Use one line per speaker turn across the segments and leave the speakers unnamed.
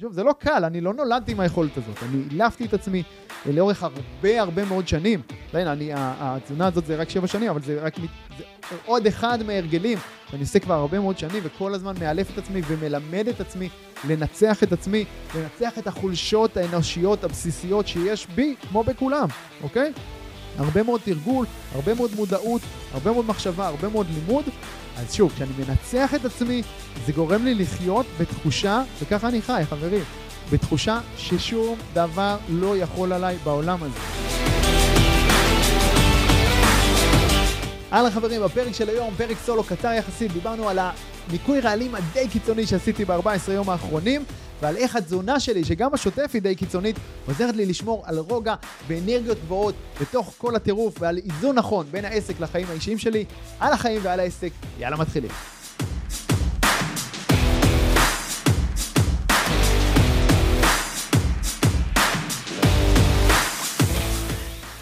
שוב, זה לא קל, אני לא נולדתי עם היכולת הזאת, אני אילפתי את עצמי לאורך הרבה הרבה מאוד שנים. הנה, אני, התזונה הזאת זה רק שבע שנים, אבל זה רק זה עוד אחד מההרגלים שאני עושה כבר הרבה מאוד שנים, וכל הזמן מאלף את עצמי ומלמד את עצמי לנצח את עצמי, לנצח את החולשות האנושיות הבסיסיות שיש בי, כמו בכולם, אוקיי? הרבה מאוד תרגול, הרבה מאוד מודעות, הרבה מאוד מחשבה, הרבה מאוד לימוד. אז שוב, כשאני מנצח את עצמי, זה גורם לי לחיות בתחושה, וככה אני חי, חברים, בתחושה ששום דבר לא יכול עליי בעולם הזה. אהלן חברים, בפרק של היום, פרק סולו קצר יחסית, דיברנו על הניקוי רעלים הדי קיצוני שעשיתי ב-14 יום האחרונים, ועל איך התזונה שלי, שגם השוטף היא די קיצונית, עוזרת לי לשמור על רוגע ואנרגיות גבוהות בתוך כל הטירוף ועל איזון נכון בין העסק לחיים האישיים שלי, על החיים ועל העסק. יאללה מתחילים.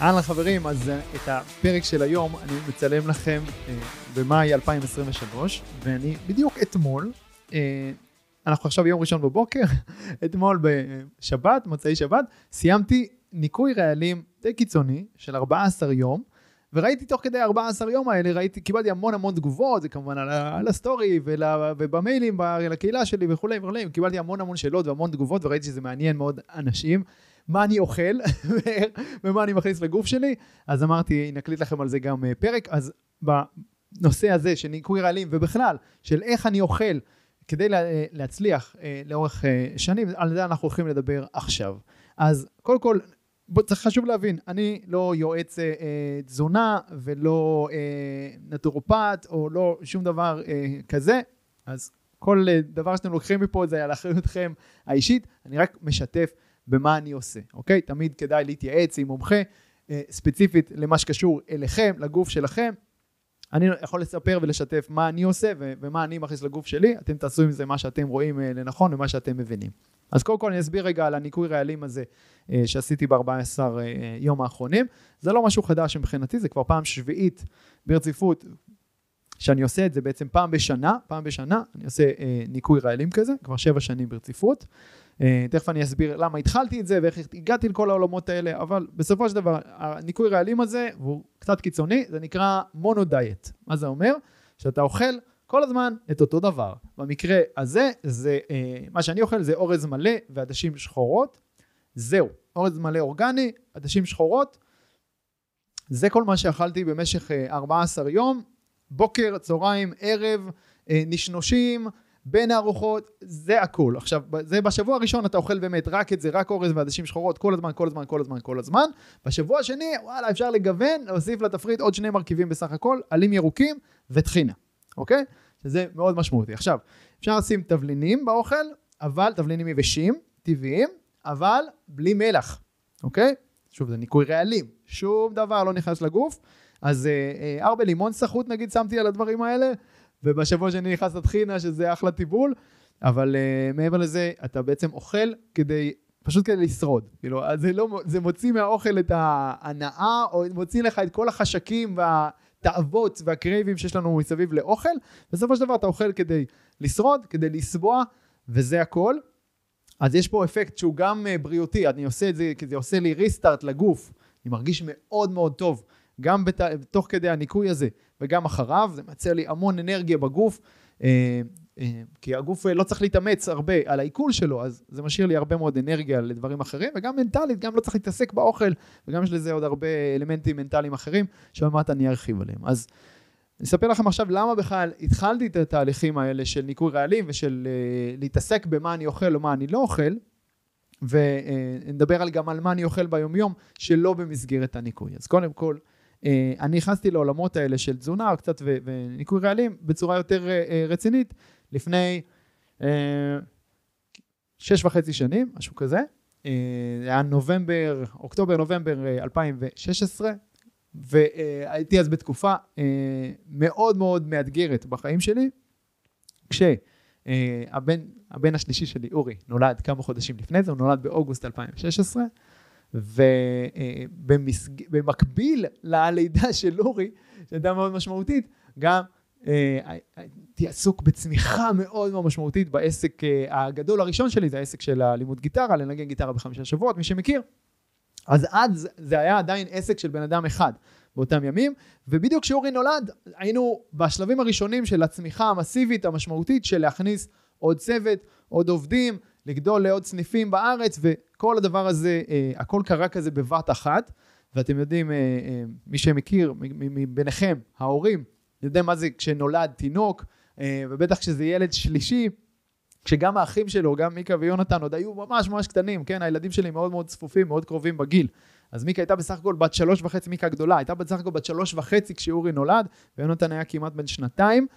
אהלן חברים, אז אה, את הפרק של היום אני מצלם לכם אה, במאי 2023, ואני בדיוק אתמול אה, אנחנו עכשיו יום ראשון בבוקר, אתמול בשבת, מוצאי שבת, סיימתי ניקוי רעלים די קיצוני של 14 יום, וראיתי תוך כדי 14 יום האלה, ראיתי, קיבלתי המון המון תגובות, זה כמובן על, על הסטורי ול, ובמיילים לקהילה שלי וכולי וכולי, קיבלתי המון המון שאלות והמון תגובות, וראיתי שזה מעניין מאוד אנשים. מה אני אוכל ומה אני מכניס לגוף שלי, אז אמרתי, נקליט לכם על זה גם אה, פרק, אז בנושא הזה של ניקוי רעלים, ובכלל, של איך אני אוכל כדי להצליח אה, לאורך אה, שנים, על זה אנחנו הולכים לדבר עכשיו. אז קודם כל, בוא, צריך חשוב להבין, אני לא יועץ אה, תזונה ולא אה, נטורופט או לא שום דבר אה, כזה, אז כל אה, דבר שאתם לוקחים מפה זה על אחריותכם האישית, אני רק משתף במה אני עושה, אוקיי? תמיד כדאי להתייעץ עם מומחה אה, ספציפית למה שקשור אליכם, לגוף שלכם, אני יכול לספר ולשתף מה אני עושה ו- ומה אני מכניס לגוף שלי, אתם תעשו עם זה מה שאתם רואים uh, לנכון ומה שאתם מבינים. אז קודם כל אני אסביר רגע על הניקוי רעלים הזה uh, שעשיתי ב-14 uh, יום האחרונים. זה לא משהו חדש מבחינתי, זה כבר פעם שביעית ברציפות שאני עושה את זה בעצם פעם בשנה, פעם בשנה אני עושה ניקוי רעלים כזה, כבר שבע שנים ברציפות. Uh, תכף אני אסביר למה התחלתי את זה ואיך הגעתי לכל העולמות האלה, אבל בסופו של דבר, הניקוי רעלים הזה, והוא קצת קיצוני, זה נקרא מונו דיאט. מה זה אומר? שאתה אוכל כל הזמן את אותו דבר. במקרה הזה, זה, uh, מה שאני אוכל זה אורז מלא ועדשים שחורות. זהו, אורז מלא אורגני, עדשים שחורות. זה כל מה שאכלתי במשך uh, 14 יום, בוקר, צהריים, ערב, נשנושים, בין הארוחות, זה הכל. עכשיו, זה בשבוע הראשון אתה אוכל באמת רק את זה, רק אורז ועדשים שחורות, כל הזמן, כל הזמן, כל הזמן, כל הזמן. בשבוע השני, וואלה, אפשר לגוון, להוסיף לתפריט עוד שני מרכיבים בסך הכל, עלים ירוקים וטחינה, אוקיי? שזה מאוד משמעותי. עכשיו, אפשר לשים תבלינים באוכל, אבל תבלינים יבשים, טבעיים, אבל בלי מלח, אוקיי? שוב, זה ניקוי רעלים, שום דבר לא נכנס לגוף. אז אה, אה, ארבע לימון סחוט נגיד שמתי על הדברים האלה, ובשבוע שאני נכנס לטחינה, שזה אחלה טיבול, אבל uh, מעבר לזה, אתה בעצם אוכל כדי, פשוט כדי לשרוד. כאילו, זה, לא, זה מוציא מהאוכל את ההנאה, או מוציא לך את כל החשקים והתאוות והקרייבים שיש לנו מסביב לאוכל. בסופו של דבר אתה אוכל כדי לשרוד, כדי לסבוע, וזה הכל. אז יש פה אפקט שהוא גם uh, בריאותי, אני עושה את זה כי זה עושה לי ריסטארט לגוף, אני מרגיש מאוד מאוד טוב, גם בת... תוך כדי הניקוי הזה. וגם אחריו, זה מייצר לי המון אנרגיה בגוף, אה, אה, כי הגוף אה, לא צריך להתאמץ הרבה על העיכול שלו, אז זה משאיר לי הרבה מאוד אנרגיה לדברים אחרים, וגם מנטלית, גם לא צריך להתעסק באוכל, וגם יש לזה עוד הרבה אלמנטים מנטליים אחרים, מעט אני ארחיב עליהם. אז אני אספר לכם עכשיו למה בכלל התחלתי את התהליכים האלה של ניקוי רעלים ושל uh, להתעסק במה אני אוכל או מה אני לא אוכל, ונדבר גם על מה אני אוכל ביומיום שלא במסגרת הניקוי. אז קודם כל, אני נכנסתי לעולמות האלה של תזונה קצת וניקוי רעלים בצורה יותר אה, אה, רצינית. לפני שש וחצי שנים, משהו כזה. זה היה נובמבר, אוקטובר, נובמבר 2016, והייתי אז בתקופה מאוד מאוד מאתגרת בחיים שלי, כשהבן הבן השלישי שלי, אורי, נולד כמה חודשים לפני זה, הוא נולד באוגוסט 2016, ובמקביל ללידה של אורי, שהייתה מאוד משמעותית, גם הייתי עסוק בצמיחה מאוד מאוד משמעותית בעסק הגדול הראשון שלי, זה העסק של הלימוד גיטרה, לנגן גיטרה בחמישה שבועות, מי שמכיר. אז אז זה היה עדיין עסק של בן אדם אחד באותם ימים, ובדיוק כשאורי נולד, היינו בשלבים הראשונים של הצמיחה המסיבית המשמעותית של להכניס עוד צוות, עוד עובדים, לגדול לעוד סניפים בארץ, וכל הדבר הזה, אה, הכל קרה כזה בבת אחת, ואתם יודעים, אה, אה, מי שמכיר מביניכם, ההורים, יודע מה זה כשנולד תינוק, ובטח כשזה ילד שלישי, כשגם האחים שלו, גם מיקה ויונתן, עוד היו ממש ממש קטנים, כן? הילדים שלי מאוד מאוד צפופים, מאוד קרובים בגיל. אז מיקה הייתה בסך הכל בת שלוש וחצי, מיקה גדולה, הייתה בסך הכל בת שלוש וחצי כשאורי נולד, ויונתן היה כמעט בן שנתיים.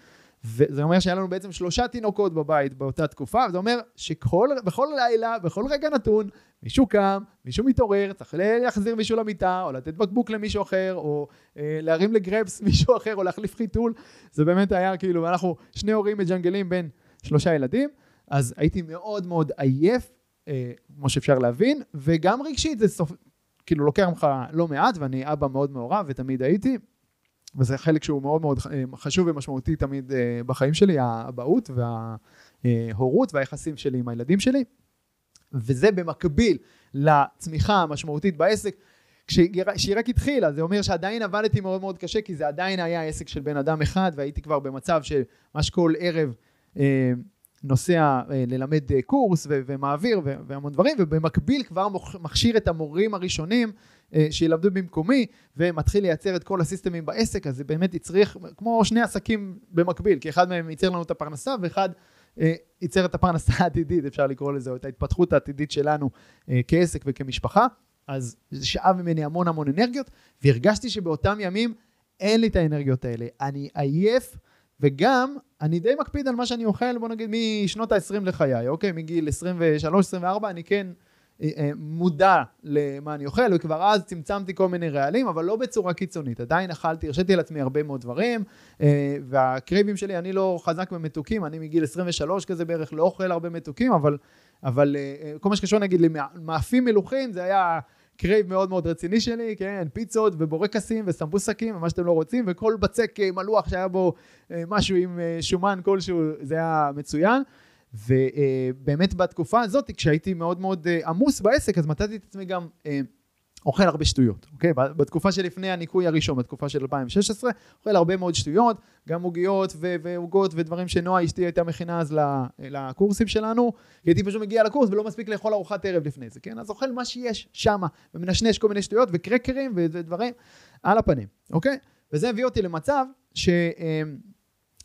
וזה אומר שהיה לנו בעצם שלושה תינוקות בבית באותה תקופה, וזה אומר שבכל לילה, בכל רגע נתון, מישהו קם, מישהו מתעורר, צריך להחזיר מישהו למיטה, או לתת בקבוק למישהו אחר, או אה, להרים לגרפס מישהו אחר, או להחליף חיתול. זה באמת היה כאילו, אנחנו שני הורים מג'נגלים בין שלושה ילדים, אז הייתי מאוד מאוד עייף, אה, כמו שאפשר להבין, וגם רגשית זה סוף, כאילו לוקח ממך לא מעט, ואני אבא מאוד מעורב, ותמיד הייתי. וזה חלק שהוא מאוד מאוד אה, חשוב ומשמעותי תמיד אה, בחיים שלי, האבהות וההורות והיחסים שלי עם הילדים שלי. וזה במקביל לצמיחה המשמעותית בעסק. כשהיא רק התחילה, זה אומר שעדיין עבדתי מאוד מאוד קשה, כי זה עדיין היה עסק של בן אדם אחד, והייתי כבר במצב שממש כל ערב אה, נוסע ללמד קורס ומעביר והמון דברים, ובמקביל כבר מכשיר את המורים הראשונים שילמדו במקומי, ומתחיל לייצר את כל הסיסטמים בעסק, אז זה באמת הצריך, כמו שני עסקים במקביל, כי אחד מהם ייצר לנו את הפרנסה, ואחד ייצר את הפרנסה העתידית, אפשר לקרוא לזה, או את ההתפתחות העתידית שלנו כעסק וכמשפחה. אז זה שאב ממני המון המון אנרגיות, והרגשתי שבאותם ימים אין לי את האנרגיות האלה. אני עייף. וגם, אני די מקפיד על מה שאני אוכל, בוא נגיד, משנות ה-20 לחיי, אוקיי? מגיל 23-24, אני כן אה, אה, מודע למה אני אוכל, וכבר אז צמצמתי כל מיני רעלים, אבל לא בצורה קיצונית. עדיין אכלתי, הרשיתי לעצמי הרבה מאוד דברים, אה, וה craving שלי, אני לא חזק במתוקים, אני מגיל 23 כזה בערך לא אוכל הרבה מתוקים, אבל, אבל כל מה שקשור נגיד למאפים מלוכים, זה היה... crave מאוד מאוד רציני שלי, כן, פיצות ובורקסים וסמבוסקים ומה שאתם לא רוצים, וכל בצק אה, מלוח שהיה בו אה, משהו עם אה, שומן כלשהו, זה היה מצוין. ובאמת בתקופה הזאת, כשהייתי מאוד מאוד עמוס בעסק, אז מצאתי את עצמי גם אוכל הרבה שטויות, אוקיי? בתקופה שלפני הניקוי הראשון, בתקופה של 2016, אוכל הרבה מאוד שטויות, גם עוגיות ועוגות ודברים שנועה אשתי הייתה מכינה אז לקורסים שלנו, כי הייתי פשוט מגיע לקורס ולא מספיק לאכול ארוחת ערב לפני זה, כן? אז אוכל מה שיש שמה, ומנשנש כל מיני שטויות וקרקרים ודברים על הפנים, אוקיי? וזה הביא אותי למצב ש...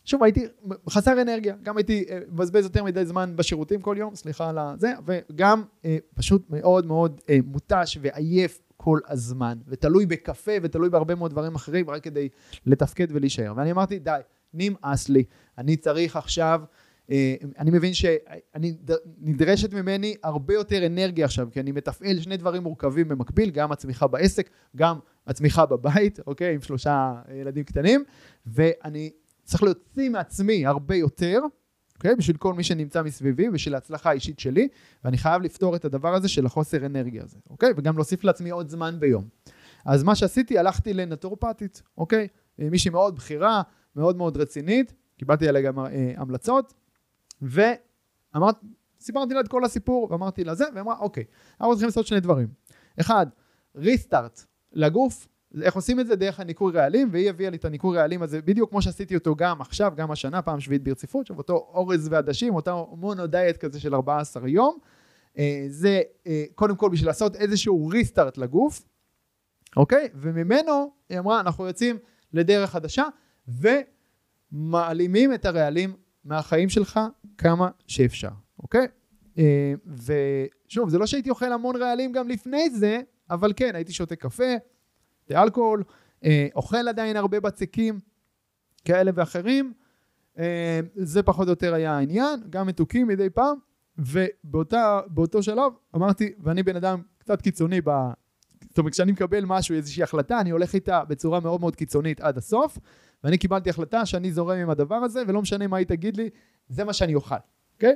שוב, הייתי חסר אנרגיה, גם הייתי אה, מבזבז יותר מדי זמן בשירותים כל יום, סליחה על זה, וגם אה, פשוט מאוד מאוד אה, מותש ועייף כל הזמן, ותלוי בקפה ותלוי בהרבה מאוד דברים אחרים, רק כדי לתפקד ולהישאר. ואני אמרתי, די, נמאס לי, אני צריך עכשיו, אה, אני מבין שנדרשת ממני הרבה יותר אנרגיה עכשיו, כי אני מתפעל שני דברים מורכבים במקביל, גם הצמיחה בעסק, גם הצמיחה בבית, אוקיי, עם שלושה ילדים קטנים, ואני צריך להוציא מעצמי הרבה יותר, אוקיי? Okay? בשביל כל מי שנמצא מסביבי, בשביל ההצלחה האישית שלי, ואני חייב לפתור את הדבר הזה של החוסר אנרגיה הזה, אוקיי? Okay? וגם להוסיף לעצמי עוד זמן ביום. אז מה שעשיתי, הלכתי לנטורפטית, אוקיי? Okay? מישהי מאוד בכירה, מאוד מאוד רצינית, קיבלתי עליה גם אה, המלצות, ואמרת, סיפרתי לה את כל הסיפור, ואמרתי לה זה, ואמרה, אוקיי, אנחנו צריכים לעשות שני דברים. אחד, ריסטארט לגוף, איך עושים את זה? דרך הניקוי רעלים, והיא הביאה לי את הניקוי רעלים הזה בדיוק כמו שעשיתי אותו גם עכשיו, גם השנה, פעם שביעית ברציפות, עכשיו אותו אורז ועדשים, אותו מונו דיאט כזה של 14 יום. אה, זה אה, קודם כל בשביל לעשות איזשהו ריסטארט לגוף, אוקיי? וממנו היא אמרה, אנחנו יוצאים לדרך חדשה, ומעלימים את הרעלים מהחיים שלך כמה שאפשר, אוקיי? אה, ושוב, זה לא שהייתי אוכל המון רעלים גם לפני זה, אבל כן, הייתי שותה קפה, אלכוהול, אה, אוכל עדיין הרבה בצקים כאלה ואחרים, אה, זה פחות או יותר היה העניין, גם מתוקים מדי פעם, ובאותו שלב אמרתי, ואני בן אדם קצת קיצוני ב... זאת אומרת, כשאני מקבל משהו, איזושהי החלטה, אני הולך איתה בצורה מאוד מאוד קיצונית עד הסוף, ואני קיבלתי החלטה שאני זורם עם הדבר הזה, ולא משנה מה היא תגיד לי, זה מה שאני אוכל, אוקיי?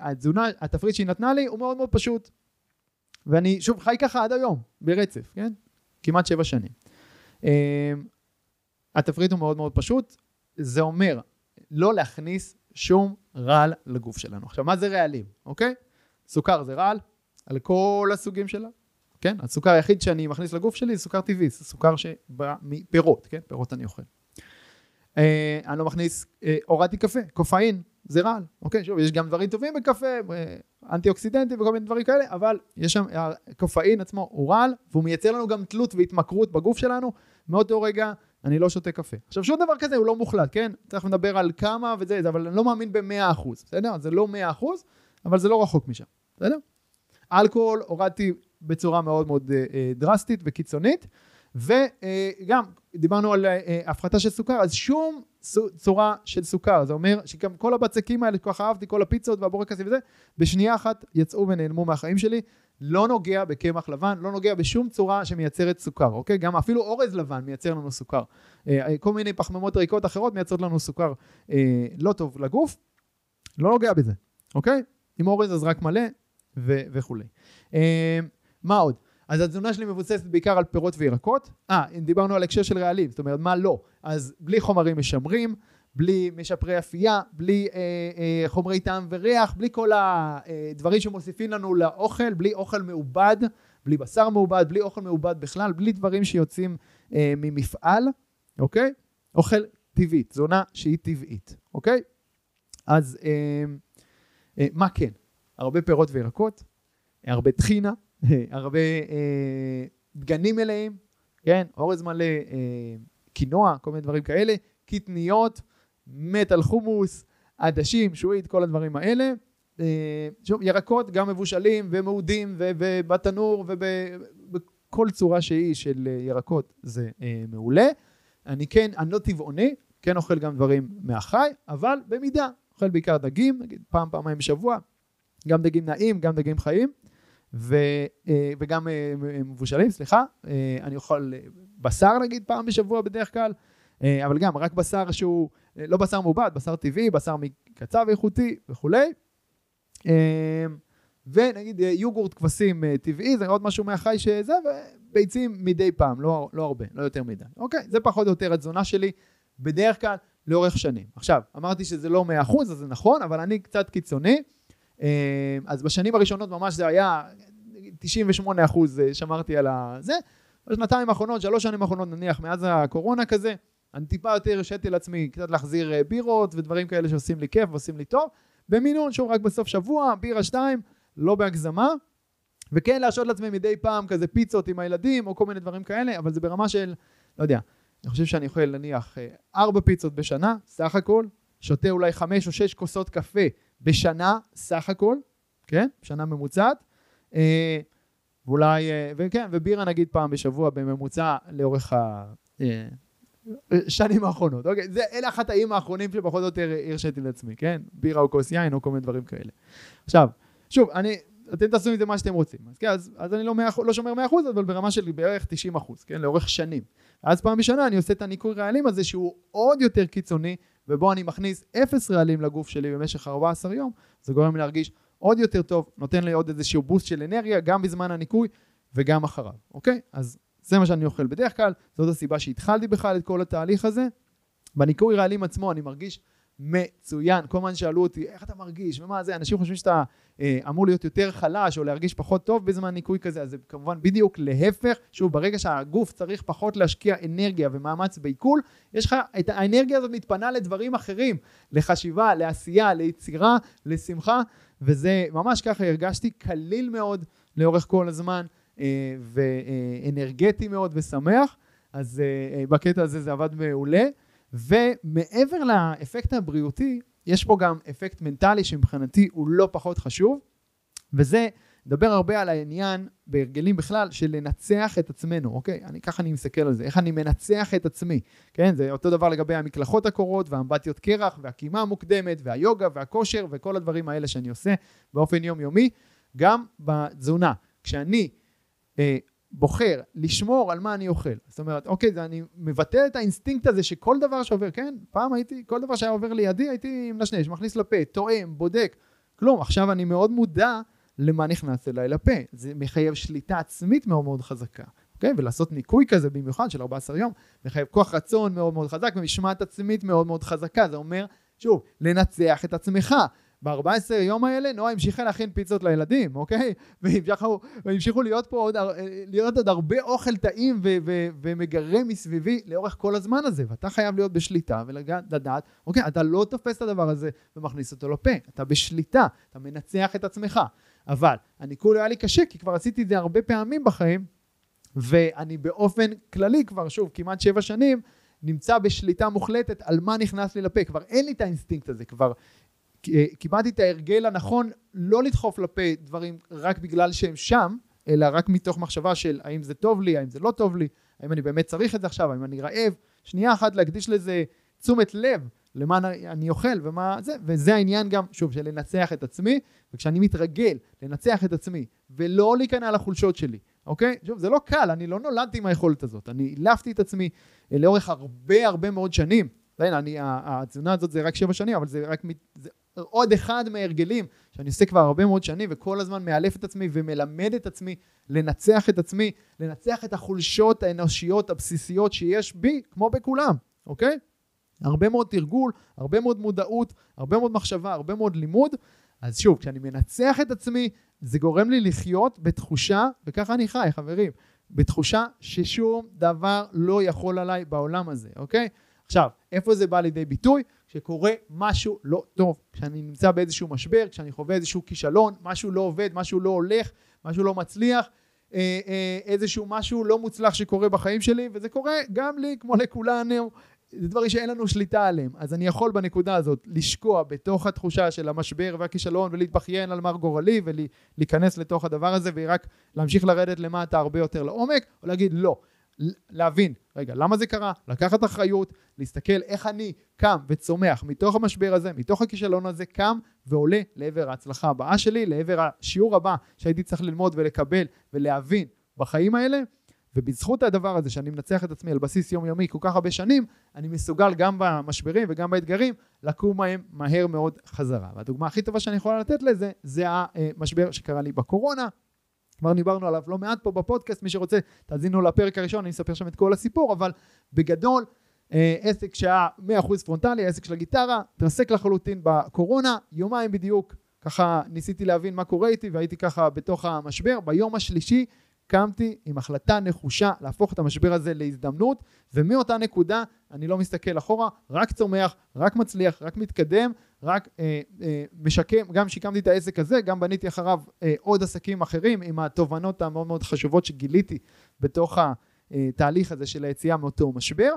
והתזונה, התפריט שהיא נתנה לי הוא מאוד מאוד פשוט. ואני שוב חי ככה עד היום, ברצף, כן? כמעט שבע שנים. אמ, התפריט הוא מאוד מאוד פשוט, זה אומר לא להכניס שום רעל לגוף שלנו. עכשיו, מה זה רעלים, אוקיי? סוכר זה רעל, על כל הסוגים שלה, כן? הסוכר היחיד שאני מכניס לגוף שלי זה סוכר טבעי, זה סוכר שבא מפירות, כן? פירות אני אוכל. אה, אני לא מכניס, אה, הורדתי קפה, קופאין, זה רעל, אוקיי? שוב, יש גם דברים טובים בקפה, אה, אנטי אוקסידנטים וכל מיני דברים כאלה, אבל יש שם, הקופאין עצמו הוא רעל, והוא מייצר לנו גם תלות והתמכרות בגוף שלנו, מאותו רגע אני לא שותה קפה. עכשיו, שום דבר כזה הוא לא מוחלט, כן? צריך לדבר על כמה וזה, אבל אני לא מאמין ב-100%, בסדר? זה לא 100%, אבל זה לא רחוק משם, בסדר? אלכוהול הורדתי בצורה מאוד מאוד אה, אה, דרסטית וקיצונית, וגם דיברנו על אה, הפחתה של סוכר, אז שום צורה של סוכר, זה אומר שגם כל הבצקים האלה, כל כך אהבתי, כל הפיצות והבורקסים וזה, בשנייה אחת יצאו ונעלמו מהחיים שלי. לא נוגע בקמח לבן, לא נוגע בשום צורה שמייצרת סוכר, אוקיי? גם אפילו אורז לבן מייצר לנו סוכר. כל מיני פחמימות ריקות אחרות מייצרות לנו סוכר לא טוב לגוף, לא נוגע בזה, אוקיי? עם אורז אז רק מלא ו- וכולי. מה עוד? אז התזונה שלי מבוססת בעיקר על פירות וירקות. אה, דיברנו על הקשר של רעלים, זאת אומרת, מה לא? אז בלי חומרים משמרים, בלי משפרי אפייה, בלי אה, אה, חומרי טעם וריח, בלי כל הדברים שמוסיפים לנו לאוכל, בלי אוכל מעובד, בלי בשר מעובד, בלי אוכל מעובד בכלל, בלי דברים שיוצאים אה, ממפעל, אוקיי? אוכל טבעי, תזונה שהיא טבעית, אוקיי? אז אה, אה, מה כן? הרבה פירות וירקות, הרבה טחינה, הרבה אה, דגנים מלאים, כן, אורז מלא, אה, קינוע, כל מיני דברים כאלה, קטניות, מת על חומוס, עדשים, שועית, כל הדברים האלה. אה, שוב, ירקות גם מבושלים ומעודים ובתנור ובכל צורה שהיא של ירקות זה מעולה. אני כן, אני לא טבעוני, כן אוכל גם דברים מהחי, אבל במידה, אוכל בעיקר דגים, נגיד פעם, פעמיים בשבוע, גם דגים נעים, גם דגים חיים. ו, אה, וגם אה, מבושלים, סליחה, אה, אני אוכל בשר נגיד פעם בשבוע בדרך כלל, אבל גם רק בשר שהוא לא בשר מעובד, בשר טבעי, בשר מקצב איכותי וכולי. ונגיד יוגורט כבשים טבעי, זה עוד משהו מהחי שזה, וביצים מדי פעם, לא, לא הרבה, לא יותר מדי. אוקיי, זה פחות או יותר התזונה שלי, בדרך כלל לאורך שנים. עכשיו, אמרתי שזה לא 100%, אז זה נכון, אבל אני קצת קיצוני. אה, אז בשנים הראשונות ממש זה היה 98 אחוז אה, שמרתי על הזה. בשנתיים האחרונות, שלוש שנים האחרונות נניח, מאז הקורונה כזה, אני טיפה יותר הרשיתי לעצמי קצת להחזיר אה, בירות ודברים כאלה שעושים לי כיף ועושים לי טוב. במינון, שוב, רק בסוף שבוע, בירה שתיים, לא בהגזמה. וכן להרשות לעצמי מדי פעם כזה פיצות עם הילדים או כל מיני דברים כאלה, אבל זה ברמה של, לא יודע, אני חושב שאני אוכל נניח ארבע פיצות בשנה, סך הכל, שותה אולי חמש או שש כוסות קפה בשנה סך הכל, כן? שנה ממוצעת. אה, ואולי, אה, וכן, ובירה נגיד פעם בשבוע בממוצע לאורך השנים אה, האחרונות. אוקיי, זה, אלה החטאים האחרונים שפחות או יותר הרשיתי לעצמי, כן? בירה או כוס יין או כל מיני דברים כאלה. עכשיו, שוב, אני, אתם תעשו עם זה מה שאתם רוצים. אז כן, אז, אז אני לא, 100, לא שומר 100%, אבל ברמה של בערך 90%, כן? לאורך שנים. אז פעם בשנה אני עושה את הניקוי רעלים הזה שהוא עוד יותר קיצוני, ובו אני מכניס אפס רעלים לגוף שלי במשך 14 יום, זה גורם לי להרגיש עוד יותר טוב, נותן לי עוד איזשהו בוסט של אנרגיה, גם בזמן הניקוי וגם אחריו, אוקיי? אז זה מה שאני אוכל בדרך כלל, זאת הסיבה שהתחלתי בכלל את כל התהליך הזה. בניקוי רעלים עצמו אני מרגיש מצוין. כל הזמן שאלו אותי, איך אתה מרגיש ומה זה, אנשים חושבים שאתה אה, אמור להיות יותר חלש או להרגיש פחות טוב בזמן ניקוי כזה, אז זה כמובן בדיוק להפך. שוב, ברגע שהגוף צריך פחות להשקיע אנרגיה ומאמץ בעיכול, יש לך, את האנרגיה הזאת מתפנה לדברים אחרים, לחשיבה, לעשייה, ליצירה, לשמחה, וזה ממש ככה הרגשתי קליל מאוד לאורך כל הזמן, אה, ואנרגטי מאוד ושמח. אז אה, בקטע הזה זה עבד מעולה. ומעבר לאפקט הבריאותי, יש פה גם אפקט מנטלי שמבחינתי הוא לא פחות חשוב, וזה, נדבר הרבה על העניין בהרגלים בכלל של לנצח את עצמנו, אוקיי? אני, ככה אני מסתכל על זה, איך אני מנצח את עצמי, כן? זה אותו דבר לגבי המקלחות הקורות והאמבטיות קרח והקימה המוקדמת והיוגה והכושר וכל הדברים האלה שאני עושה באופן יומיומי, גם בתזונה. כשאני אה, בוחר לשמור על מה אני אוכל. זאת אומרת, אוקיי, זה, אני מבטל את האינסטינקט הזה שכל דבר שעובר, כן? פעם הייתי, כל דבר שהיה עובר לידי הייתי מנשנש, מכניס לפה, טועם, בודק, כלום. עכשיו אני מאוד מודע למה נכנס אליי לפה. זה מחייב שליטה עצמית מאוד מאוד חזקה. אוקיי? ולעשות ניקוי כזה במיוחד של 14 יום, מחייב כוח רצון מאוד מאוד חזק ומשמעת עצמית מאוד מאוד חזקה, זה אומר, שוב, לנצח את עצמך. ב-14 יום האלה נועה המשיכה להכין פיצות לילדים, אוקיי? והמשיכו, והמשיכו להיות פה עוד, להיות עוד הרבה אוכל טעים ו- ו- ומגרה מסביבי לאורך כל הזמן הזה, ואתה חייב להיות בשליטה ולדעת, אוקיי, אתה לא תופס את הדבר הזה ומכניס אותו לפה, אתה בשליטה, אתה מנצח את עצמך. אבל אני כולו היה לי קשה, כי כבר עשיתי את זה הרבה פעמים בחיים, ואני באופן כללי כבר, שוב, כמעט שבע שנים, נמצא בשליטה מוחלטת על מה נכנס לי לפה, כבר אין לי את האינסטינקט הזה, כבר קיבלתי את ההרגל הנכון לא לדחוף לפה דברים רק בגלל שהם שם, אלא רק מתוך מחשבה של האם זה טוב לי, האם זה לא טוב לי, האם אני באמת צריך את זה עכשיו, האם אני רעב, שנייה אחת להקדיש לזה תשומת לב למה אני אוכל ומה זה, וזה העניין גם, שוב, של לנצח את עצמי, וכשאני מתרגל לנצח את עצמי ולא להיכנע לחולשות שלי, אוקיי? שוב, זה לא קל, אני לא נולדתי עם היכולת הזאת, אני העלפתי את עצמי לאורך הרבה הרבה מאוד שנים. אני, התזונה הזאת זה רק שבע שנים, אבל זה רק, זה עוד אחד מההרגלים שאני עושה כבר הרבה מאוד שנים וכל הזמן מאלף את עצמי ומלמד את עצמי לנצח את עצמי, לנצח את החולשות האנושיות הבסיסיות שיש בי, כמו בכולם, אוקיי? הרבה מאוד תרגול, הרבה מאוד מודעות, הרבה מאוד מחשבה, הרבה מאוד לימוד. אז שוב, כשאני מנצח את עצמי, זה גורם לי לחיות בתחושה, וככה אני חי, חברים, בתחושה ששום דבר לא יכול עליי בעולם הזה, אוקיי? עכשיו, איפה זה בא לידי ביטוי? כשקורה משהו לא טוב, כשאני נמצא באיזשהו משבר, כשאני חווה איזשהו כישלון, משהו לא עובד, משהו לא הולך, משהו לא מצליח, אה, אה, איזשהו משהו לא מוצלח שקורה בחיים שלי, וזה קורה גם לי כמו לכולנו, זה דברים שאין לנו שליטה עליהם. אז אני יכול בנקודה הזאת לשקוע בתוך התחושה של המשבר והכישלון ולהתבכיין על מר גורלי ולהיכנס לתוך הדבר הזה ורק להמשיך לרדת למטה הרבה יותר לעומק, או להגיד לא. להבין, רגע, למה זה קרה? לקחת אחריות, להסתכל איך אני קם וצומח מתוך המשבר הזה, מתוך הכישלון הזה, קם ועולה לעבר ההצלחה הבאה שלי, לעבר השיעור הבא שהייתי צריך ללמוד ולקבל ולהבין בחיים האלה, ובזכות הדבר הזה שאני מנצח את עצמי על בסיס יומיומי כל כך הרבה שנים, אני מסוגל גם במשברים וגם באתגרים לקום מהם מהר מאוד חזרה. והדוגמה הכי טובה שאני יכולה לתת לזה, זה המשבר שקרה לי בקורונה, כבר דיברנו עליו לא מעט פה בפודקאסט, מי שרוצה תאזינו לפרק הראשון, אני אספר שם את כל הסיפור, אבל בגדול אה, עסק שהיה 100% פרונטלי, עסק של הגיטרה, התרסק לחלוטין בקורונה, יומיים בדיוק, ככה ניסיתי להבין מה קורה איתי והייתי ככה בתוך המשבר, ביום השלישי קמתי עם החלטה נחושה להפוך את המשבר הזה להזדמנות ומאותה נקודה אני לא מסתכל אחורה, רק צומח, רק מצליח, רק מתקדם, רק אה, אה, משקם, גם שיקמתי את העסק הזה, גם בניתי אחריו אה, עוד עסקים אחרים עם התובנות המאוד מאוד חשובות שגיליתי בתוך התהליך הזה של היציאה מאותו משבר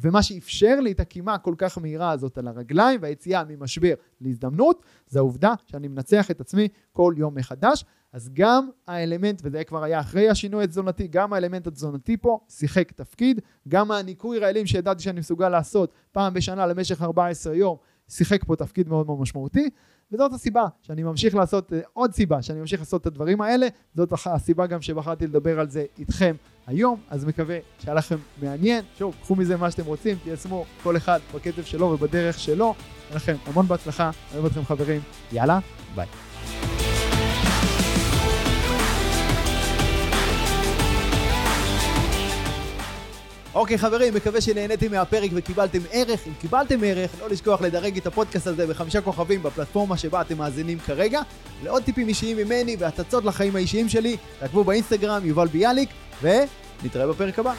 ומה שאפשר לי את הקימה כל כך מהירה הזאת על הרגליים והיציאה ממשבר להזדמנות זה העובדה שאני מנצח את עצמי כל יום מחדש. אז גם האלמנט, וזה כבר היה אחרי השינוי התזונתי, גם האלמנט התזונתי פה שיחק תפקיד, גם הניקוי רעלים שידעתי שאני מסוגל לעשות פעם בשנה למשך 14 יום, שיחק פה תפקיד מאוד מאוד משמעותי, וזאת הסיבה שאני ממשיך לעשות, אה, עוד סיבה שאני ממשיך לעשות את הדברים האלה, זאת הסיבה גם שבחרתי לדבר על זה איתכם היום, אז מקווה שהיה לכם מעניין, שוב, קחו מזה מה שאתם רוצים, תיישמו כל אחד בקצב שלו ובדרך שלו, לכם המון בהצלחה, אוהב אתכם חברים, יאללה, ביי. אוקיי חברים, מקווה שנהניתם מהפרק וקיבלתם ערך. אם קיבלתם ערך, לא לשכוח לדרג את הפודקאסט הזה בחמישה כוכבים בפלטפורמה שבה אתם מאזינים כרגע. לעוד טיפים אישיים ממני והצצות לחיים האישיים שלי, תעקבו באינסטגרם יובל ביאליק, ונתראה בפרק הבא.